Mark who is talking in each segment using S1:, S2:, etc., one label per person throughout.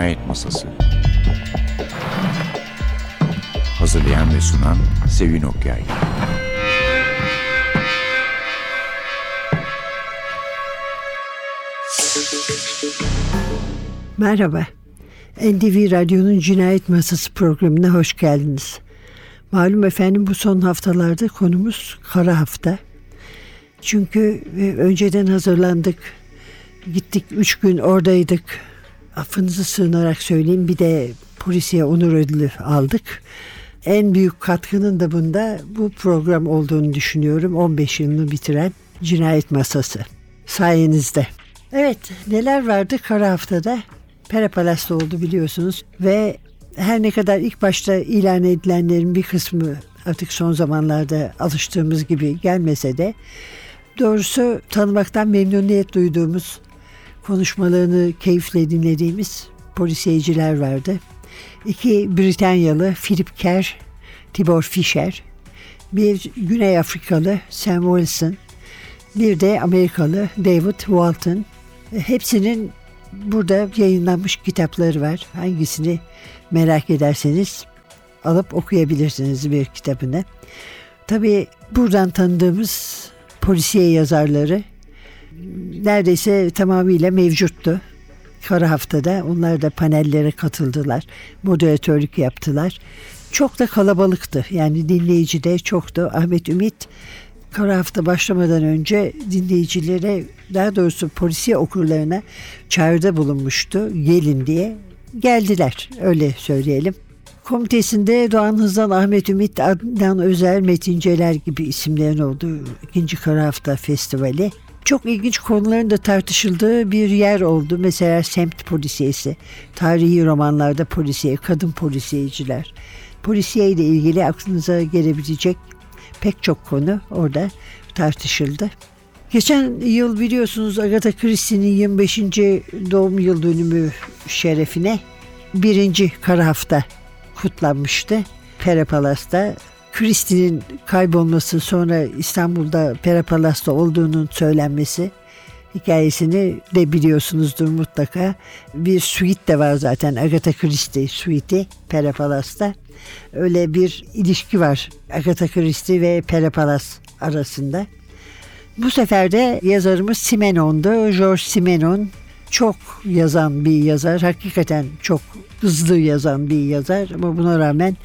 S1: Cinayet Masası Hazırlayan ve sunan Sevin Okyay
S2: Merhaba. NTV Radyo'nun Cinayet Masası programına hoş geldiniz. Malum efendim bu son haftalarda konumuz kara hafta. Çünkü e, önceden hazırlandık. Gittik üç gün oradaydık. Affınızı sığınarak söyleyeyim bir de polisiye onur ödülü aldık. En büyük katkının da bunda bu program olduğunu düşünüyorum. 15 yılını bitiren Cinayet Masası. Sayenizde. Evet neler vardı kara haftada? Perapalas'ta oldu biliyorsunuz ve her ne kadar ilk başta ilan edilenlerin bir kısmı artık son zamanlarda alıştığımız gibi gelmese de doğrusu tanımaktan memnuniyet duyduğumuz konuşmalarını keyifle dinlediğimiz polisiyeciler vardı. İki Britanyalı Philip Kerr, Tibor Fischer, bir Güney Afrikalı Sam Wilson, bir de Amerikalı David Walton. Hepsinin burada yayınlanmış kitapları var. Hangisini merak ederseniz alıp okuyabilirsiniz bir kitabını. Tabii buradan tanıdığımız polisiye yazarları neredeyse tamamıyla mevcuttu. Kara haftada onlar da panellere katıldılar. Moderatörlük yaptılar. Çok da kalabalıktı. Yani dinleyici de çoktu. Ahmet Ümit kara hafta başlamadan önce dinleyicilere daha doğrusu polisiye okurlarına çağrıda bulunmuştu. Gelin diye. Geldiler öyle söyleyelim. Komitesinde Doğan Hızlan, Ahmet Ümit, Adnan Özer, Metin Celer gibi isimlerin olduğu ikinci Kara Hafta Festivali çok ilginç konuların da tartışıldığı bir yer oldu. Mesela semt polisiyesi, tarihi romanlarda polisiye, kadın polisiyeciler. Polisiye ile ilgili aklınıza gelebilecek pek çok konu orada tartışıldı. Geçen yıl biliyorsunuz Agatha Christie'nin 25. doğum yıl dönümü şerefine birinci kara hafta kutlanmıştı. Pera Palas'ta Christie'nin kaybolması sonra İstanbul'da Pera Palas'ta olduğunun söylenmesi hikayesini de biliyorsunuzdur mutlaka. Bir suite de var zaten Agatha Christie suite'i Pera Palas'ta. Öyle bir ilişki var Agatha Christie ve Pera Palas arasında. Bu sefer de yazarımız Simenon'du. George Simenon çok yazan bir yazar. Hakikaten çok hızlı yazan bir yazar ama buna rağmen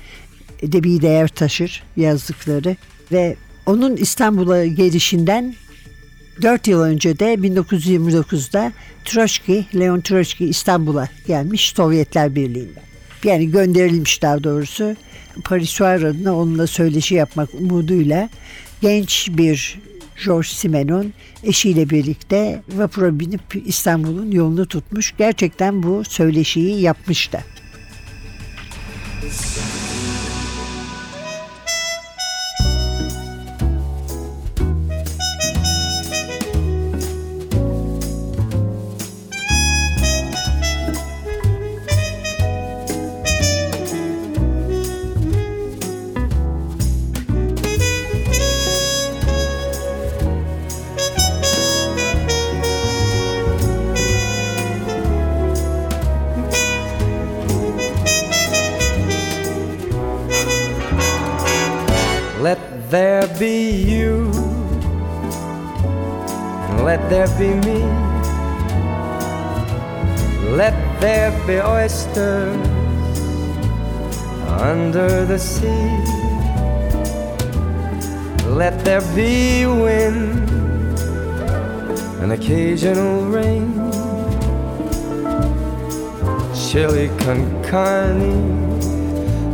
S2: edebi değer taşır yazdıkları ve onun İstanbul'a gelişinden 4 yıl önce de 1929'da Troçki, Leon Troçki İstanbul'a gelmiş Sovyetler Birliği'nden. Yani gönderilmiş daha doğrusu. Parisuar adına onunla söyleşi yapmak umuduyla genç bir George Simenon eşiyle birlikte vapura binip İstanbul'un yolunu tutmuş. Gerçekten bu söyleşiyi yapmıştı.
S3: Let the sea. Let there be wind and occasional rain. Chili con carne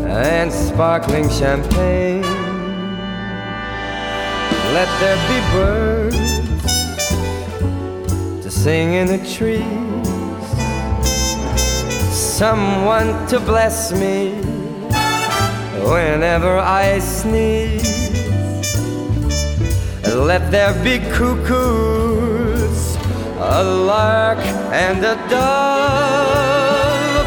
S3: and sparkling champagne. Let there be birds to sing in the trees, someone to bless me whenever I sneeze. Let there be cuckoos, a lark, and a dove.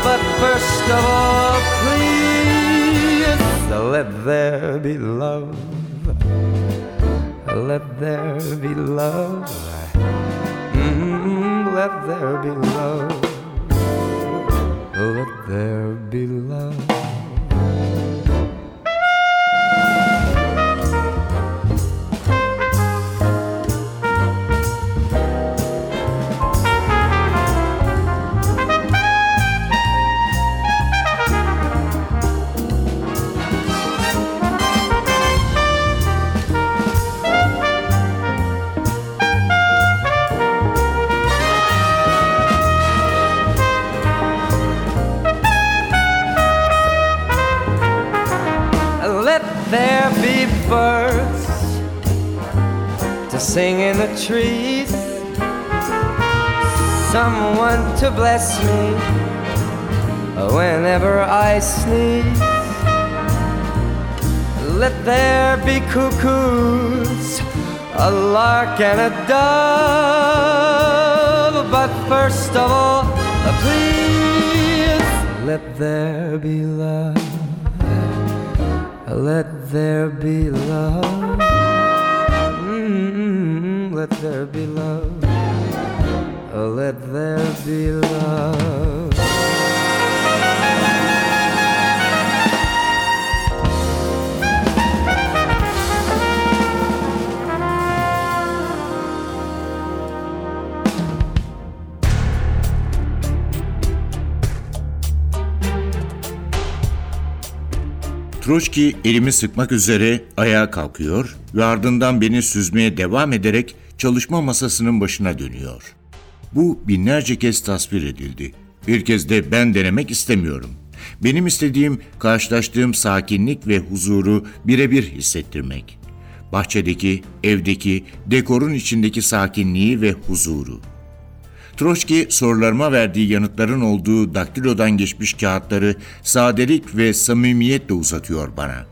S3: But first of all, please, let there be love. Let there be love. Mm, let there be love. Cuckoos, a lark and a dove. But first of all, please let there be love. Let there be love. mm Let there be love. Let there be love.
S1: Troçki elimi sıkmak üzere ayağa kalkıyor ve ardından beni süzmeye devam ederek çalışma masasının başına dönüyor. Bu binlerce kez tasvir edildi. Bir kez de ben denemek istemiyorum. Benim istediğim karşılaştığım sakinlik ve huzuru birebir hissettirmek. Bahçedeki, evdeki, dekorun içindeki sakinliği ve huzuru. Troçki sorularıma verdiği yanıtların olduğu daktilodan geçmiş kağıtları sadelik ve samimiyetle uzatıyor bana.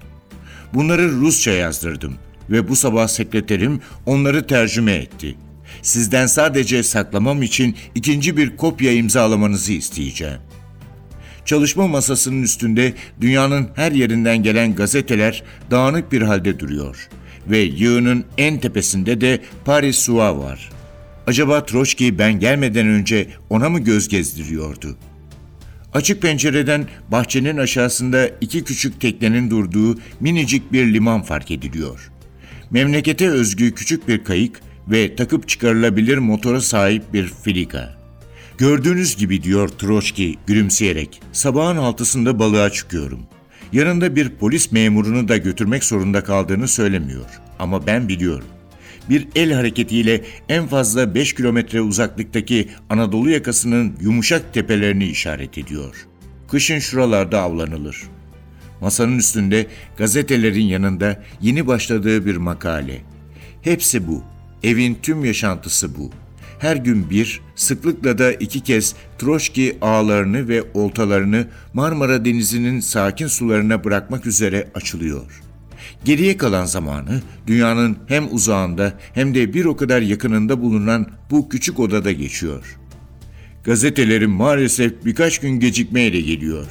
S1: Bunları Rusça yazdırdım ve bu sabah sekreterim onları tercüme etti. Sizden sadece saklamam için ikinci bir kopya imzalamanızı isteyeceğim. Çalışma masasının üstünde dünyanın her yerinden gelen gazeteler dağınık bir halde duruyor ve yığının en tepesinde de Paris Soir var. Acaba Troçki ben gelmeden önce ona mı göz gezdiriyordu? Açık pencereden bahçenin aşağısında iki küçük teknenin durduğu minicik bir liman fark ediliyor. Memlekete özgü küçük bir kayık ve takıp çıkarılabilir motora sahip bir filika. Gördüğünüz gibi diyor Troçki gülümseyerek, sabahın altısında balığa çıkıyorum. Yanında bir polis memurunu da götürmek zorunda kaldığını söylemiyor. Ama ben biliyorum. Bir el hareketiyle en fazla 5 kilometre uzaklıktaki Anadolu yakasının yumuşak tepelerini işaret ediyor. Kışın şuralarda avlanılır. Masanın üstünde gazetelerin yanında yeni başladığı bir makale. Hepsi bu. Evin tüm yaşantısı bu. Her gün bir, sıklıkla da iki kez Troşki ağlarını ve oltalarını Marmara Denizi'nin sakin sularına bırakmak üzere açılıyor. Geriye kalan zamanı dünyanın hem uzağında hem de bir o kadar yakınında bulunan bu küçük odada geçiyor. Gazetelerim maalesef birkaç gün gecikmeyle geliyor.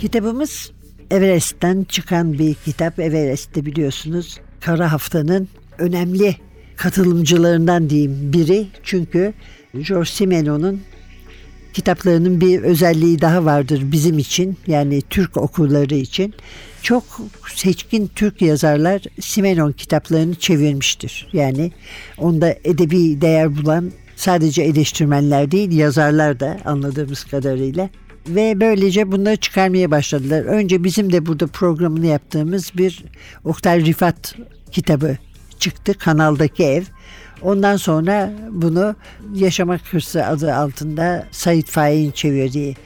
S2: Kitabımız Everest'ten çıkan bir kitap. Everest'te biliyorsunuz Kara Hafta'nın önemli katılımcılarından diyeyim biri. Çünkü George Simenon'un kitaplarının bir özelliği daha vardır bizim için yani Türk okurları için. Çok seçkin Türk yazarlar Simenon kitaplarını çevirmiştir. Yani onda edebi değer bulan sadece eleştirmenler değil yazarlar da anladığımız kadarıyla. Ve böylece bunları çıkarmaya başladılar. Önce bizim de burada programını yaptığımız bir Oktay Rifat kitabı çıktı. Kanaldaki Ev. Ondan sonra bunu Yaşamak Hırsı adı altında Sait Faik'in çevirdiği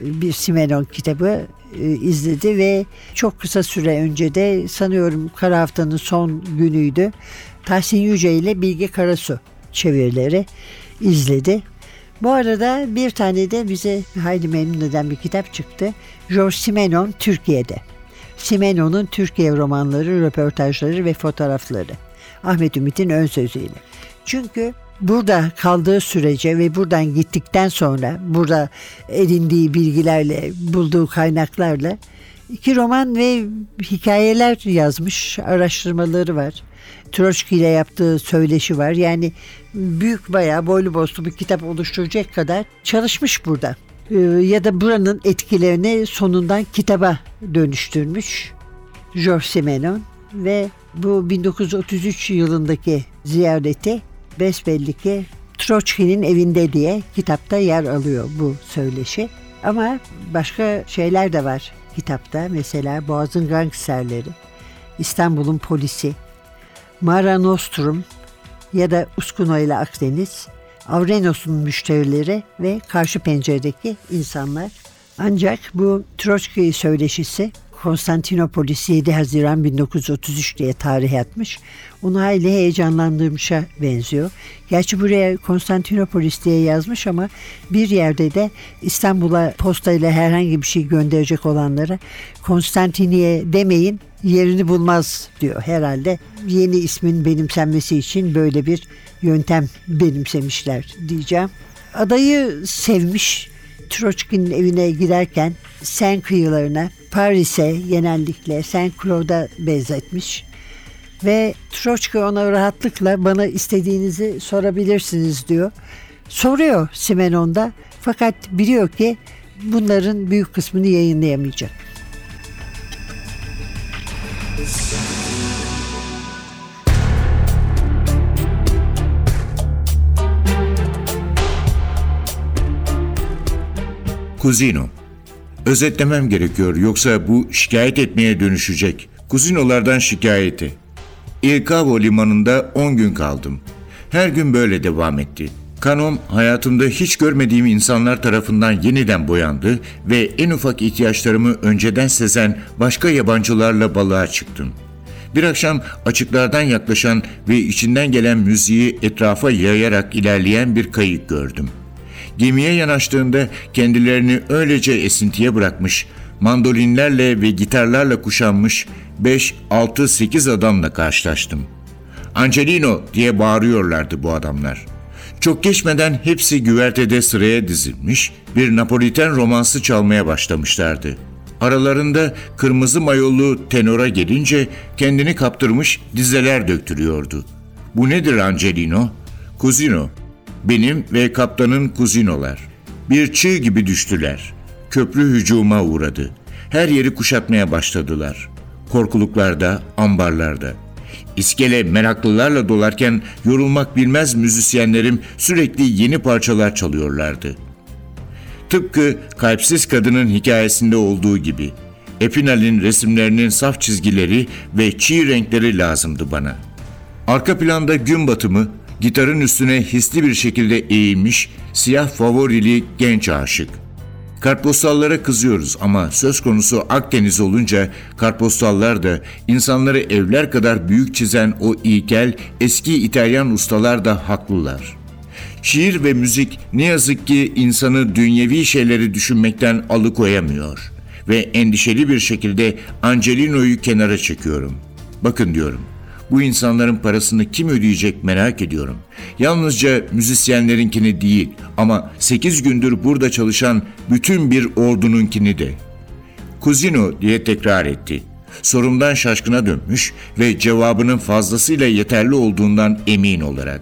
S2: bir Simenon kitabı e, izledi ve çok kısa süre önce de sanıyorum Kara Hafta'nın son günüydü. Tahsin Yüce ile Bilge Karasu çevirileri izledi. Bu arada bir tane de bize hayli memnun eden bir kitap çıktı. George Simenon Türkiye'de. Simenon'un Türkiye romanları, röportajları ve fotoğrafları. Ahmet Ümit'in ön sözüyle. Çünkü burada kaldığı sürece ve buradan gittikten sonra burada edindiği bilgilerle, bulduğu kaynaklarla İki roman ve hikayeler yazmış, araştırmaları var. Troçki ile yaptığı söyleşi var. Yani büyük bayağı boylu boslu bir kitap oluşturacak kadar çalışmış burada. Ee, ya da buranın etkilerini sonundan kitaba dönüştürmüş. George Simenon ve bu 1933 yılındaki ziyareti besbelli ki Troçki'nin evinde diye kitapta yer alıyor bu söyleşi. Ama başka şeyler de var kitapta. Mesela Boğaz'ın gangsterleri, İstanbul'un polisi, Mara Nostrum ya da Uskuno ile Akdeniz, Avrenos'un müşterileri ve karşı penceredeki insanlar. Ancak bu Troçki söyleşisi Konstantinopolis 7 Haziran 1933 diye tarih atmış. Onu hayli heyecanlandırmışa benziyor. Gerçi buraya Konstantinopolis diye yazmış ama bir yerde de İstanbul'a postayla herhangi bir şey gönderecek olanlara Konstantiniye demeyin yerini bulmaz diyor herhalde. Yeni ismin benimsenmesi için böyle bir yöntem benimsemişler diyeceğim. Adayı sevmiş. Troçki'nin evine giderken Sen kıyılarına Paris'e genellikle Saint Cloud'a benzetmiş. Ve Troçki ona rahatlıkla bana istediğinizi sorabilirsiniz diyor. Soruyor Simenon'da fakat biliyor ki bunların büyük kısmını yayınlayamayacak.
S1: Kuzino. Özetlemem gerekiyor yoksa bu şikayet etmeye dönüşecek. Kuzinolardan şikayeti. Il Cavo limanında 10 gün kaldım. Her gün böyle devam etti. Kanom hayatımda hiç görmediğim insanlar tarafından yeniden boyandı ve en ufak ihtiyaçlarımı önceden sezen başka yabancılarla balığa çıktım. Bir akşam açıklardan yaklaşan ve içinden gelen müziği etrafa yayarak ilerleyen bir kayık gördüm. Gemiye yanaştığında kendilerini öylece esintiye bırakmış, mandolinlerle ve gitarlarla kuşanmış 5, 6, 8 adamla karşılaştım. Angelino diye bağırıyorlardı bu adamlar. Çok geçmeden hepsi güvertede sıraya dizilmiş, bir Napoliten romansı çalmaya başlamışlardı. Aralarında kırmızı mayolu tenora gelince kendini kaptırmış dizeler döktürüyordu. Bu nedir Angelino? Kuzino. Benim ve kaptanın kuzinolar. Bir çığ gibi düştüler. Köprü hücuma uğradı. Her yeri kuşatmaya başladılar. Korkuluklarda, ambarlarda. İskele meraklılarla dolarken yorulmak bilmez müzisyenlerim sürekli yeni parçalar çalıyorlardı. Tıpkı kalpsiz kadının hikayesinde olduğu gibi. Epinal'in resimlerinin saf çizgileri ve çiğ renkleri lazımdı bana. Arka planda gün batımı, gitarın üstüne hisli bir şekilde eğilmiş siyah favorili genç aşık. Kartpostallara kızıyoruz ama söz konusu Akdeniz olunca kartpostallar da insanları evler kadar büyük çizen o ilkel eski İtalyan ustalar da haklılar. Şiir ve müzik ne yazık ki insanı dünyevi şeyleri düşünmekten alıkoyamıyor ve endişeli bir şekilde Angelino'yu kenara çekiyorum. Bakın diyorum. Bu insanların parasını kim ödeyecek merak ediyorum. Yalnızca müzisyenlerinkini değil ama 8 gündür burada çalışan bütün bir ordununkini de. Kuzino diye tekrar etti. Sorumdan şaşkına dönmüş ve cevabının fazlasıyla yeterli olduğundan emin olarak.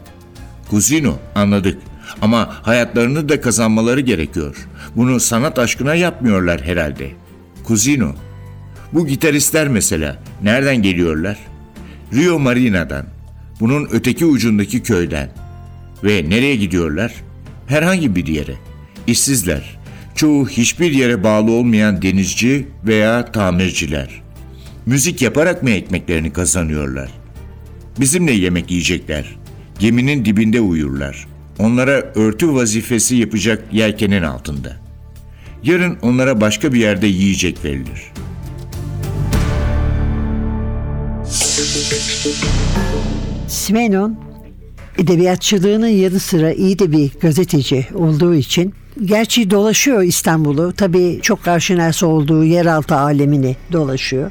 S1: Kuzino anladık ama hayatlarını da kazanmaları gerekiyor. Bunu sanat aşkına yapmıyorlar herhalde. Kuzino. Bu gitaristler mesela nereden geliyorlar? Rio Marina'dan. Bunun öteki ucundaki köyden. Ve nereye gidiyorlar? Herhangi bir yere. İşsizler. Çoğu hiçbir yere bağlı olmayan denizci veya tamirciler. Müzik yaparak mı ekmeklerini kazanıyorlar? Bizimle yemek yiyecekler. Geminin dibinde uyurlar. Onlara örtü vazifesi yapacak yelkenin altında. Yarın onlara başka bir yerde yiyecek verilir.''
S2: Simenon edebiyatçılığının yanı sıra iyi de bir gazeteci olduğu için gerçi dolaşıyor İstanbul'u. Tabii çok aşinası olduğu yeraltı alemini dolaşıyor.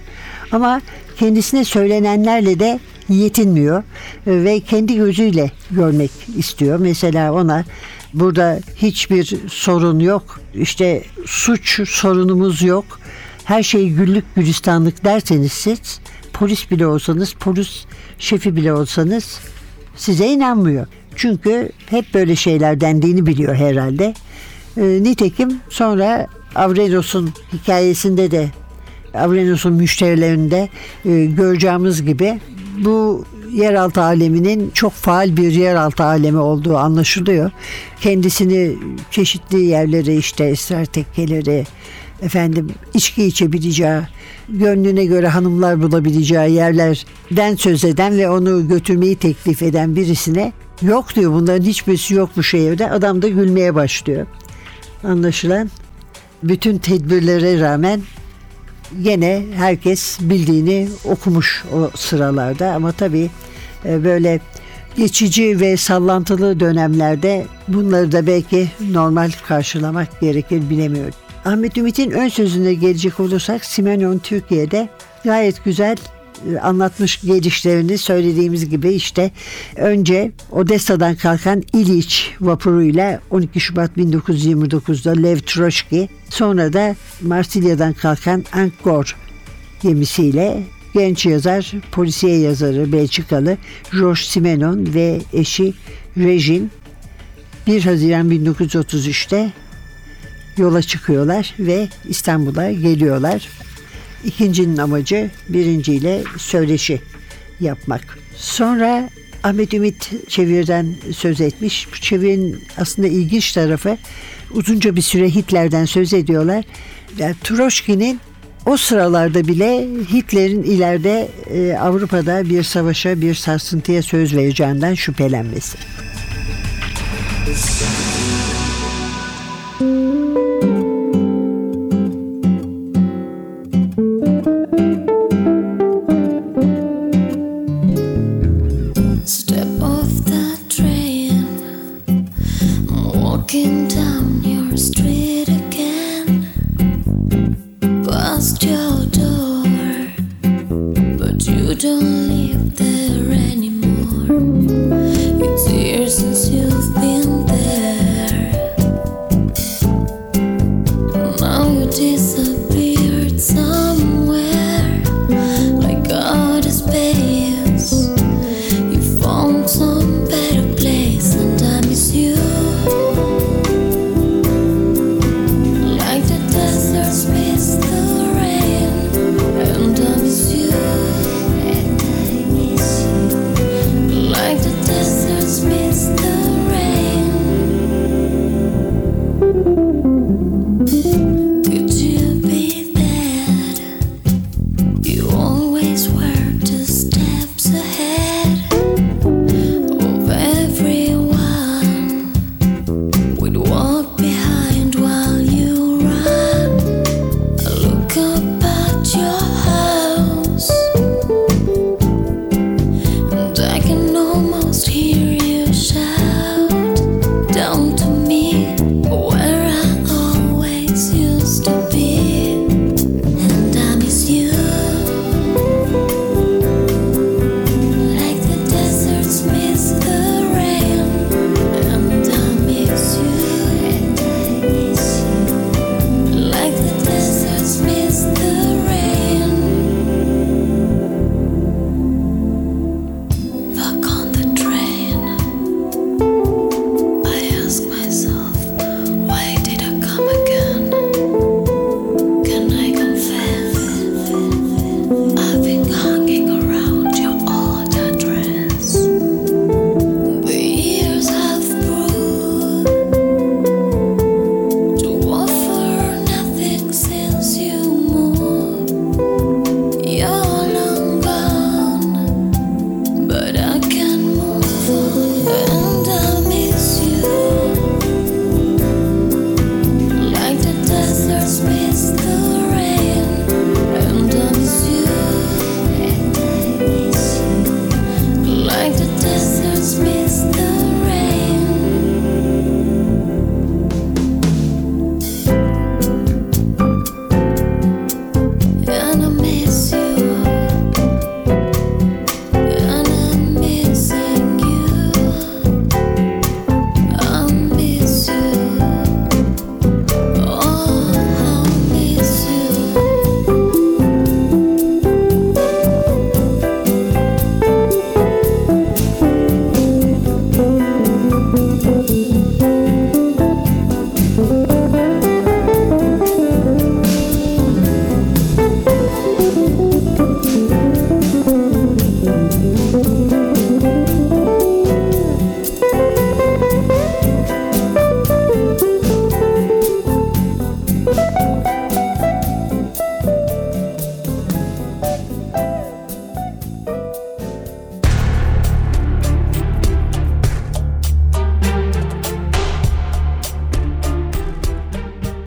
S2: Ama kendisine söylenenlerle de yetinmiyor ve kendi gözüyle görmek istiyor. Mesela ona burada hiçbir sorun yok. İşte suç sorunumuz yok. her şeyi güllük gülistanlık derseniz siz polis bile olsanız polis şefi bile olsanız size inanmıyor. Çünkü hep böyle şeyler dendiğini biliyor herhalde. E, nitekim sonra Avrenos'un hikayesinde de Avrenos'un müşterilerinde e, göreceğimiz gibi bu yeraltı aleminin çok faal bir yeraltı alemi olduğu anlaşılıyor. Kendisini çeşitli yerlere işte esrar tekkeleri, efendim içki içebileceği, gönlüne göre hanımlar bulabileceği yerlerden söz eden ve onu götürmeyi teklif eden birisine yok diyor bunların hiçbirisi yok bu şehirde. Adam da gülmeye başlıyor. Anlaşılan bütün tedbirlere rağmen gene herkes bildiğini okumuş o sıralarda ama tabii e, böyle geçici ve sallantılı dönemlerde bunları da belki normal karşılamak gerekir bilemiyorum. Ahmet Ümit'in ön sözüne gelecek olursak Simenon Türkiye'de gayet güzel e, anlatmış gelişlerini söylediğimiz gibi işte önce Odessa'dan kalkan İliç vapuruyla 12 Şubat 1929'da Lev Troşki sonra da Marsilya'dan kalkan Angkor gemisiyle genç yazar, polisiye yazarı Belçikalı George Simenon ve eşi Regine 1 Haziran 1933'te yola çıkıyorlar ve İstanbul'a geliyorlar. İkincinin amacı birinciyle söyleşi yapmak. Sonra Ahmet Ümit çeviriden söz etmiş. Bu çevirinin aslında ilginç tarafı uzunca bir süre Hitler'den söz ediyorlar. Yani Troşki'nin o sıralarda bile Hitler'in ileride e, Avrupa'da bir savaşa, bir sarsıntıya söz vereceğinden şüphelenmesi.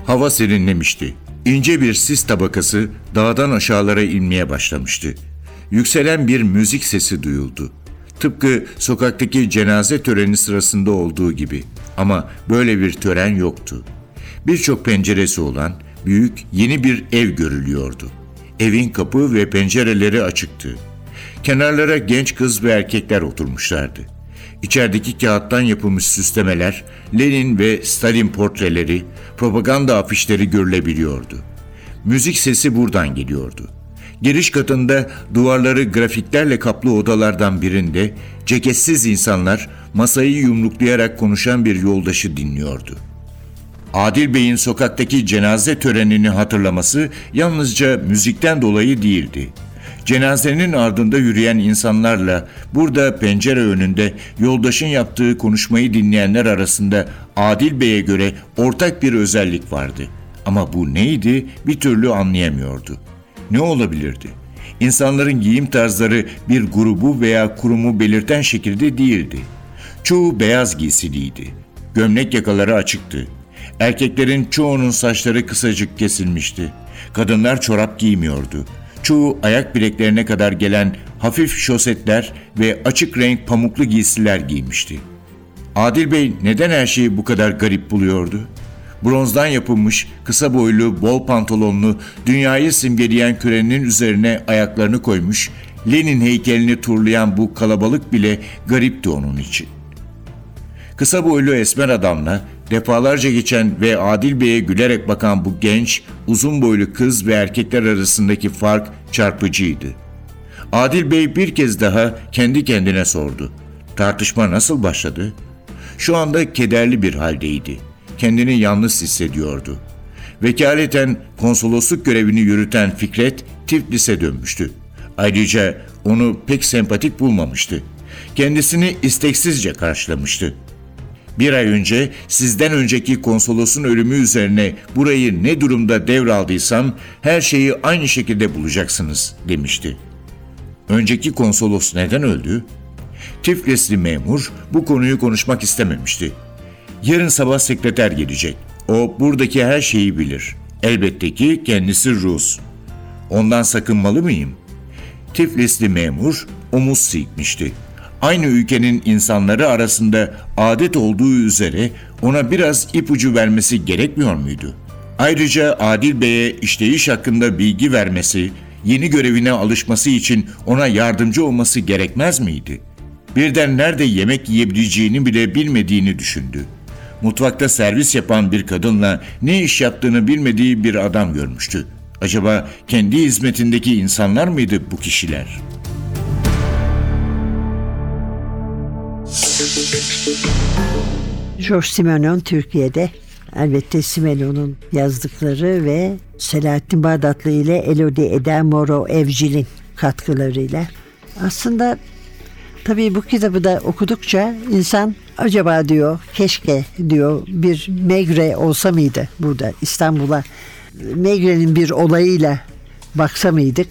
S1: Hava serinlemişti. İnce bir sis tabakası dağdan aşağılara inmeye başlamıştı. Yükselen bir müzik sesi duyuldu. Tıpkı sokaktaki cenaze töreni sırasında olduğu gibi. Ama böyle bir tören yoktu. Birçok penceresi olan büyük yeni bir ev görülüyordu. Evin kapı ve pencereleri açıktı. Kenarlara genç kız ve erkekler oturmuşlardı. İçerideki kağıttan yapılmış süslemeler, Lenin ve Stalin portreleri, propaganda afişleri görülebiliyordu. Müzik sesi buradan geliyordu. Giriş katında duvarları grafiklerle kaplı odalardan birinde ceketsiz insanlar masayı yumruklayarak konuşan bir yoldaşı dinliyordu. Adil Bey'in sokaktaki cenaze törenini hatırlaması yalnızca müzikten dolayı değildi. Cenazenin ardında yürüyen insanlarla burada pencere önünde yoldaşın yaptığı konuşmayı dinleyenler arasında Adil Bey'e göre ortak bir özellik vardı. Ama bu neydi bir türlü anlayamıyordu. Ne olabilirdi? İnsanların giyim tarzları bir grubu veya kurumu belirten şekilde değildi. Çoğu beyaz giysiliydi. Gömlek yakaları açıktı. Erkeklerin çoğunun saçları kısacık kesilmişti. Kadınlar çorap giymiyordu. Çoğu ayak bileklerine kadar gelen hafif şosetler ve açık renk pamuklu giysiler giymişti. Adil Bey neden her şeyi bu kadar garip buluyordu? Bronzdan yapılmış, kısa boylu, bol pantolonlu, dünyayı simgeleyen kürenin üzerine ayaklarını koymuş, Lenin heykelini turlayan bu kalabalık bile garipti onun için. Kısa boylu esmer adamla defalarca geçen ve Adil Bey'e gülerek bakan bu genç, uzun boylu kız ve erkekler arasındaki fark çarpıcıydı. Adil Bey bir kez daha kendi kendine sordu. Tartışma nasıl başladı? Şu anda kederli bir haldeydi. Kendini yalnız hissediyordu. Vekaleten konsolosluk görevini yürüten Fikret Tiflis'e dönmüştü. Ayrıca onu pek sempatik bulmamıştı. Kendisini isteksizce karşılamıştı. Bir ay önce sizden önceki konsolosun ölümü üzerine burayı ne durumda devraldıysam her şeyi aynı şekilde bulacaksınız demişti. Önceki konsolos neden öldü? Tiflisli memur bu konuyu konuşmak istememişti. Yarın sabah sekreter gelecek. O buradaki her şeyi bilir. Elbette ki kendisi Rus. Ondan sakınmalı mıyım? Tiflisli memur omuz silkmişti. Aynı ülkenin insanları arasında adet olduğu üzere ona biraz ipucu vermesi gerekmiyor muydu? Ayrıca Adil Bey'e işleyiş hakkında bilgi vermesi, yeni görevine alışması için ona yardımcı olması gerekmez miydi? Birden nerede yemek yiyebileceğini bile bilmediğini düşündü. Mutfakta servis yapan bir kadınla ne iş yaptığını bilmediği bir adam görmüştü. Acaba kendi hizmetindeki insanlar mıydı bu kişiler?
S2: George Simenon Türkiye'de elbette Simenon'un yazdıkları ve Selahattin Bağdatlı ile Elodie Eda Moro Evcil'in katkılarıyla. Aslında tabii bu kitabı da okudukça insan acaba diyor keşke diyor bir Megre olsa mıydı burada İstanbul'a Megre'nin bir olayıyla baksa mıydık?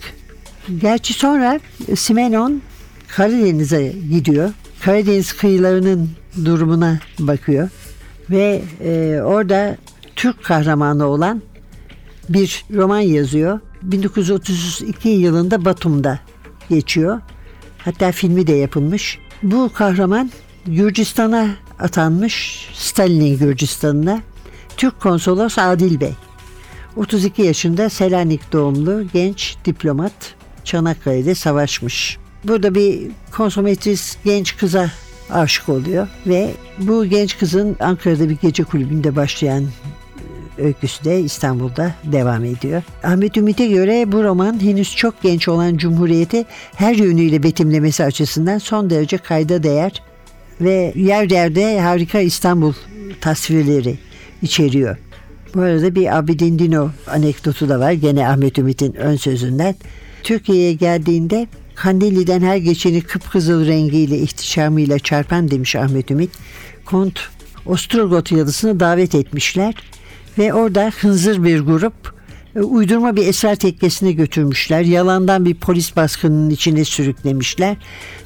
S2: Gerçi sonra Simenon Karadeniz'e gidiyor. Karadeniz kıyılarının durumuna bakıyor ve e, orada Türk kahramanı olan bir roman yazıyor. 1932 yılında Batum'da geçiyor. Hatta filmi de yapılmış. Bu kahraman Gürcistan'a atanmış, Stalin'in Gürcistan'ına. Türk konsolos Adil Bey. 32 yaşında Selanik doğumlu genç diplomat Çanakkale'de savaşmış. Burada bir konsometris genç kıza aşık oluyor ve bu genç kızın Ankara'da bir gece kulübünde başlayan öyküsü de İstanbul'da devam ediyor. Ahmet Ümit'e göre bu roman henüz çok genç olan Cumhuriyeti her yönüyle betimlemesi açısından son derece kayda değer ve yer yerde harika İstanbul tasvirleri içeriyor. Bu arada bir Abidin Dino anekdotu da var gene Ahmet Ümit'in ön sözünden. Türkiye'ye geldiğinde Kandilli'den her geçeni kıpkızıl rengiyle ihtişamıyla çarpan demiş Ahmet Ümit. Kont Ostrogot yalısını davet etmişler ve orada hınzır bir grup e, uydurma bir esrar tekkesine götürmüşler. Yalandan bir polis baskınının içine sürüklemişler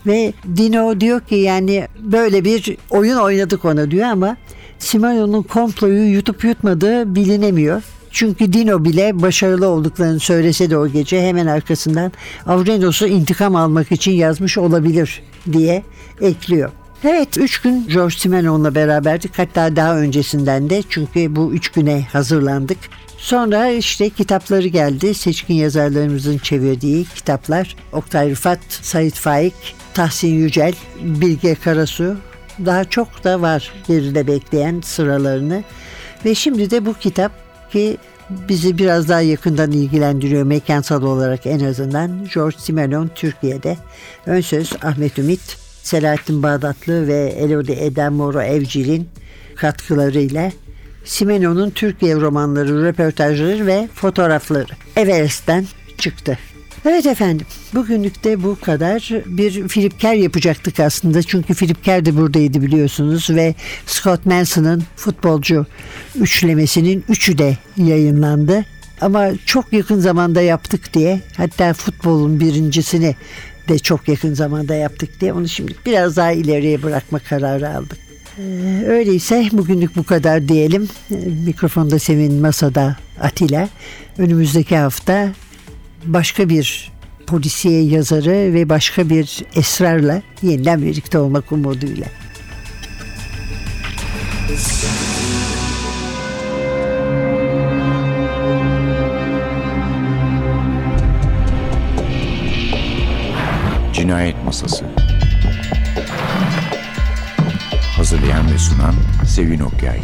S2: ve Dino diyor ki yani böyle bir oyun oynadık ona diyor ama Simeo'nun komployu yutup yutmadığı bilinemiyor. Çünkü Dino bile başarılı olduklarını söylese de o gece hemen arkasından Avrenos'u intikam almak için yazmış olabilir diye ekliyor. Evet 3 gün George Simenon'la beraberdik hatta daha öncesinden de çünkü bu 3 güne hazırlandık. Sonra işte kitapları geldi. Seçkin yazarlarımızın çevirdiği kitaplar. Oktay Rıfat, Sait Faik, Tahsin Yücel, Bilge Karasu. Daha çok da var geride bekleyen sıralarını. Ve şimdi de bu kitap ki bizi biraz daha yakından ilgilendiriyor mekansal olarak en azından. George Simenon Türkiye'de. Ön söz Ahmet Ümit, Selahattin Bağdatlı ve Elodie Eden Moro Evcil'in katkılarıyla Simenon'un Türkiye romanları, röportajları ve fotoğrafları Everest'ten çıktı. Evet efendim bugünlük de bu kadar. Bir Philip Kerr yapacaktık aslında çünkü Philip Kerr de buradaydı biliyorsunuz ve Scott Manson'ın futbolcu üçlemesinin üçü de yayınlandı. Ama çok yakın zamanda yaptık diye hatta futbolun birincisini de çok yakın zamanda yaptık diye onu şimdi biraz daha ileriye bırakma kararı aldık. Ee, Öyleyse bugünlük bu kadar diyelim. Ee, Mikrofonda Sevin, masada Atilla. Önümüzdeki hafta başka bir polisiye yazarı ve başka bir esrarla yeniden birlikte olmak umuduyla.
S1: Cinayet Masası Hazırlayan ve sunan Sevin Okyay